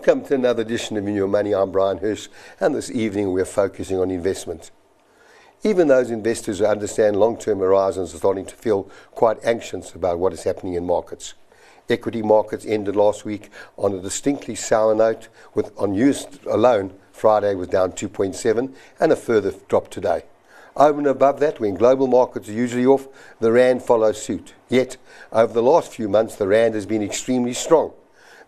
Welcome to another edition of In Your Money. I'm Brian Hirsch, and this evening we're focusing on investment. Even those investors who understand long-term horizons are starting to feel quite anxious about what is happening in markets. Equity markets ended last week on a distinctly sour note, with on news alone, Friday was down 2.7 and a further drop today. Over and above that, when global markets are usually off, the rand follows suit. Yet, over the last few months, the rand has been extremely strong.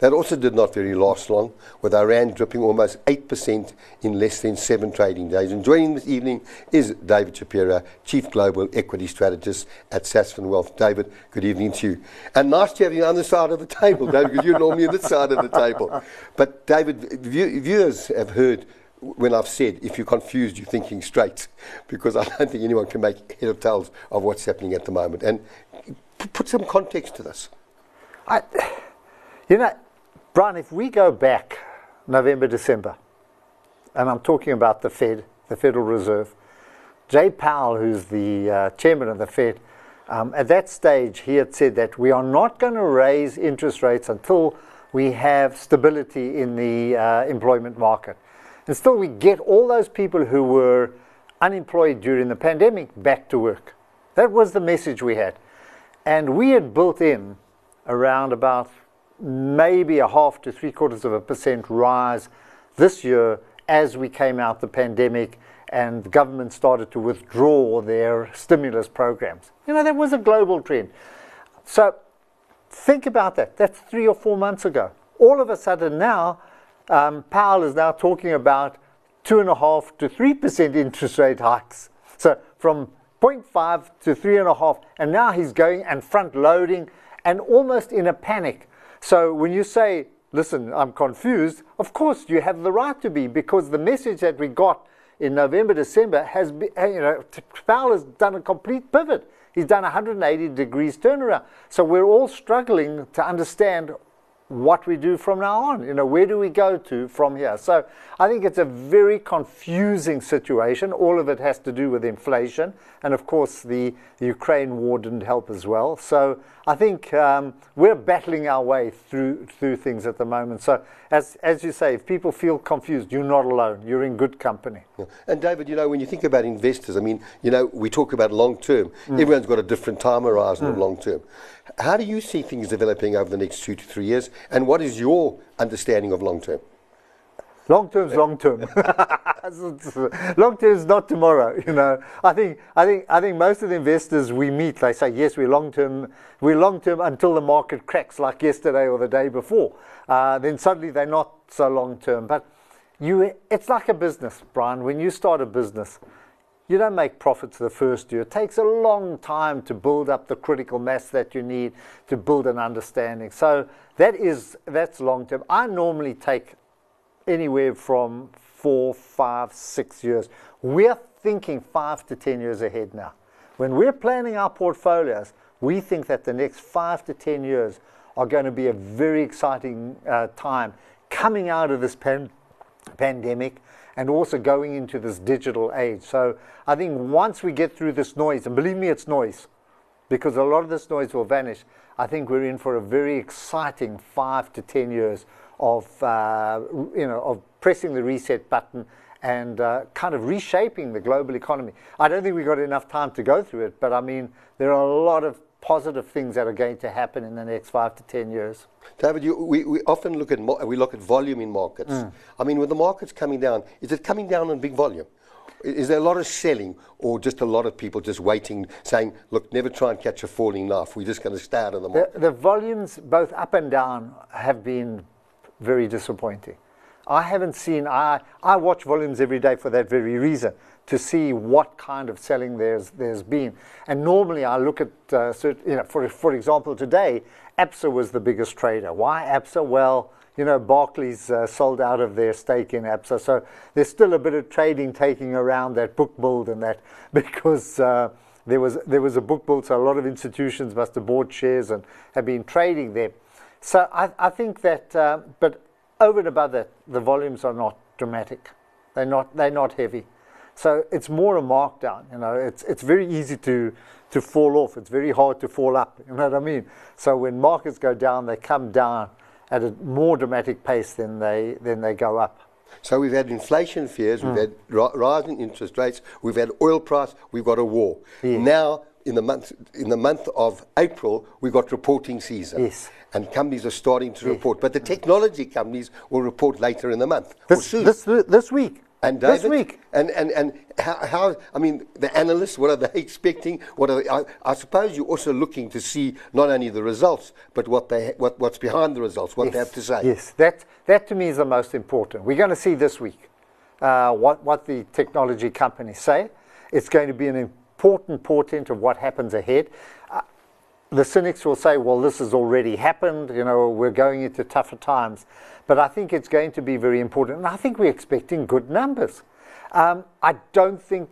That also did not very last long, with the rand dropping almost 8% in less than seven trading days. And joining this evening is David Shapiro, Chief Global Equity Strategist at Sasfin Wealth. David, good evening to you. And nice to have you on the side of the table, David, because you're normally on this side of the table. But David, viewers have heard when I've said, if you're confused, you're thinking straight, because I don't think anyone can make head or tails of what's happening at the moment. And put some context to this. I, you know, Brian, if we go back November, December, and I'm talking about the Fed, the Federal Reserve, Jay Powell, who's the uh, chairman of the Fed, um, at that stage he had said that we are not going to raise interest rates until we have stability in the uh, employment market. And still, we get all those people who were unemployed during the pandemic back to work. That was the message we had. And we had built in around about maybe a half to three quarters of a percent rise this year as we came out the pandemic and the government started to withdraw their stimulus programs. You know, that was a global trend. So think about that. That's three or four months ago. All of a sudden now, um, Powell is now talking about two and a half to three percent interest rate hikes. So from 0.5 to three and a half, and now he's going and front loading and almost in a panic so when you say, listen, I'm confused, of course you have the right to be because the message that we got in November, December has been, eh, you know, has done a complete pivot. He's done 180 degrees turnaround. So we're all struggling to understand what we do from now on. You know, where do we go to from here? So I think it's a very confusing situation. All of it has to do with inflation, and of course the, the Ukraine war didn't help as well. So I think um, we're battling our way through through things at the moment. So as as you say, if people feel confused, you're not alone. You're in good company. Yeah. And David, you know, when you think about investors, I mean, you know, we talk about long term. Mm. Everyone's got a different time horizon mm. of long term. How do you see things developing over the next two to three years? And what is your understanding of long term? Long term is long term. long term is not tomorrow. You know, I think I think I think most of the investors we meet, they say yes, we're long term. We're long term until the market cracks, like yesterday or the day before. Uh, then suddenly they're not so long term. But you, it's like a business, Brian. When you start a business, you don't make profits the first year. It takes a long time to build up the critical mass that you need to build an understanding. So that is that's long term. I normally take anywhere from four, five, six years. We're thinking five to ten years ahead now. When we're planning our portfolios, we think that the next five to ten years are going to be a very exciting uh, time coming out of this pan- pandemic and also going into this digital age. So I think once we get through this noise, and believe me, it's noise, because a lot of this noise will vanish, I think we're in for a very exciting five to ten years of, uh, you know, of pressing the reset button and uh, kind of reshaping the global economy. I don't think we've got enough time to go through it, but I mean, there are a lot of positive things that are going to happen in the next five to ten years. David, you, we, we often look at we look at volume in markets. Mm. I mean, with the markets coming down, is it coming down on big volume? Is there a lot of selling, or just a lot of people just waiting, saying, "Look, never try and catch a falling knife. We're just going to stay out of the market." The, the volumes, both up and down, have been very disappointing. I haven't seen. I I watch volumes every day for that very reason to see what kind of selling there's there's been. And normally I look at, uh, you know, for for example, today Absa was the biggest trader. Why Absa? Well, you know, Barclays uh, sold out of their stake in Absa, so there's still a bit of trading taking around that book build and that because. Uh, there was there was a book build, so a lot of institutions must have bought shares and have been trading there. So I, I think that, uh, but over and above that, the volumes are not dramatic. They're not they're not heavy. So it's more a markdown. You know, it's it's very easy to to fall off. It's very hard to fall up. You know what I mean? So when markets go down, they come down at a more dramatic pace than they, than they go up. So we've had inflation fears, we've hmm. had ri- rising interest rates, we've had oil price, we've got a war. Yeah. Now, in the month in the month of April, we've got reporting season. Yes. And companies are starting to report, but the technology companies will report later in the month or This, soon. this, this week. and this week. and and and how, how? I mean, the analysts. What are they expecting? What are they, I, I suppose you're also looking to see not only the results, but what they what, what's behind the results, what they have to say. Yes, that, that to me is the most important. We're going to see this week uh, what, what the technology companies say. It's going to be an important portent of what happens ahead. Uh, the cynics will say, well, this has already happened, you know, we're going into tougher times. But I think it's going to be very important. And I think we're expecting good numbers. Um, I don't think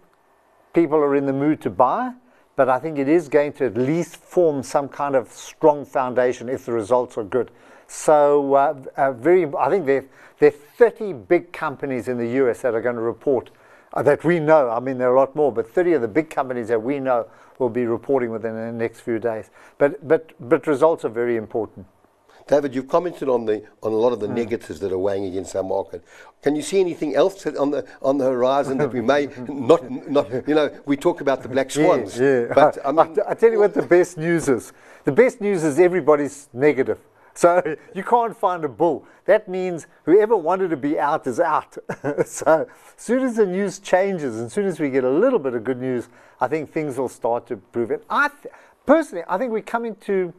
people are in the mood to buy, but I think it is going to at least form some kind of strong foundation if the results are good. So, uh, uh, very, I think there, there are 30 big companies in the US that are going to report Uh, that we know. I mean, there are a lot more, but 30 of the big companies that we know will be reporting within the next few days. But, but, but results are very important. David, you've commented on the on a lot of the hmm. negatives that are weighing against our market. Can you see anything else on the on the horizon that we may not not you know we talk about the black swans, Yeah, yeah. but I mean I tell you what the best news is. The best news is everybody's negative. So you can't find a bull. That means whoever wanted to be out is out. so as soon as the news changes, and as soon as we get a little bit of good news, I think things will start to improve. And I, personally, I think we're coming to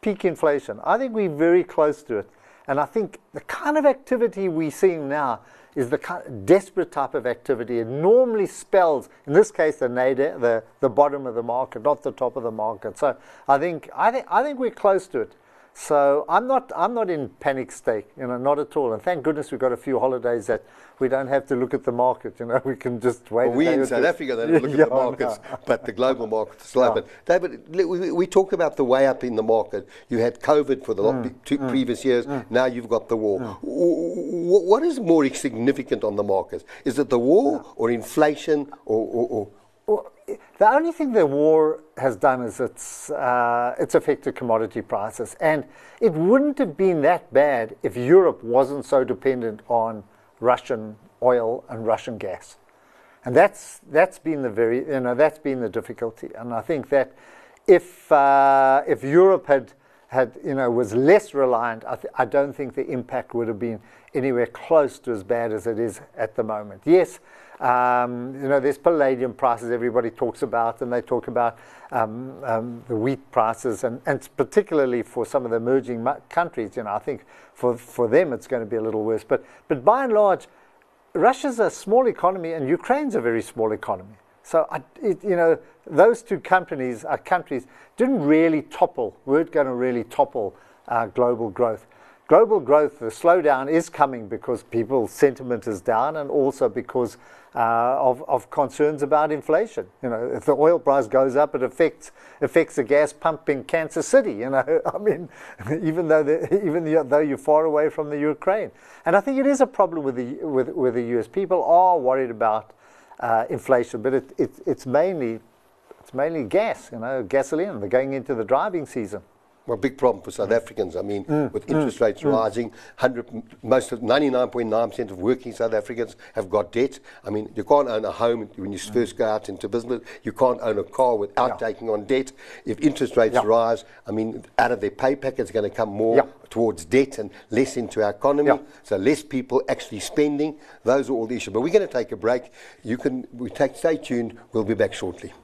peak inflation. I think we're very close to it. And I think the kind of activity we're seeing now is the kind of desperate type of activity. It normally spells, in this case, the nadir, the, the bottom of the market, not the top of the market. So I think, I think, I think we're close to it. So I'm not, I'm not in panic state, you know, not at all. And thank goodness we've got a few holidays that we don't have to look at the market, you know, we can just wait. well, we in South. Africa don't look at Yeah, the markets, but the global market is slow. Yeah. But David, we, we talk about the way up in the market. You had COVID for the Mm. two mm, previous years. Mm. Now you've got the war. Mm. W- what is more significant on the markets? Is it the war or inflation or, or, or Well, the only thing the war has done is it's, uh, it's affected commodity prices. And it wouldn't have been that bad if Europe wasn't so dependent on Russian oil and Russian gas. And that's, that's been the very, you know, that's been the difficulty. And I think that if, uh, if Europe had, had, you know, was less reliant, I, I don't think the impact would have been anywhere close to as bad as it is at the moment. Yes, um, you know, there's palladium prices everybody talks about, and they talk about um, um, the wheat prices, and, and particularly for some of the emerging countries, you know, I think for, for them it's going to be a little worse. But, but by and large, Russia's a small economy, and Ukraine's a very small economy. So, I, it, you know, those two companies, countries didn't really topple, weren't going to really topple uh, global growth. Global growth, the slowdown is coming because people's sentiment is down and also because uh, of, of concerns about inflation. You know, if the oil price goes up, it affects, affects the gas pump in Kansas City. You know, I mean, even though, the, even though you're far away from the Ukraine. And I think it is a problem with the, with, with the US. People are worried about uh, inflation, but it, it, it's mainly it's mainly gas, you know, gasoline. They're going into the driving season. Well, big problem for South mm. Africans. I mean, Mm, with interest rates mm. rising, 100, most of 99.9% of working South Africans have got debt. I mean, you can't own a home when you mm. first go out into business. You can't own a car without Yeah. taking on debt. If interest rates Yeah. rise, I mean, out of their pay packet is going to come more Yeah. towards debt and less into our economy. So less people actually spending. Those are all the issues. But we're going to take a break. You can we take. Stay tuned. We'll be back shortly.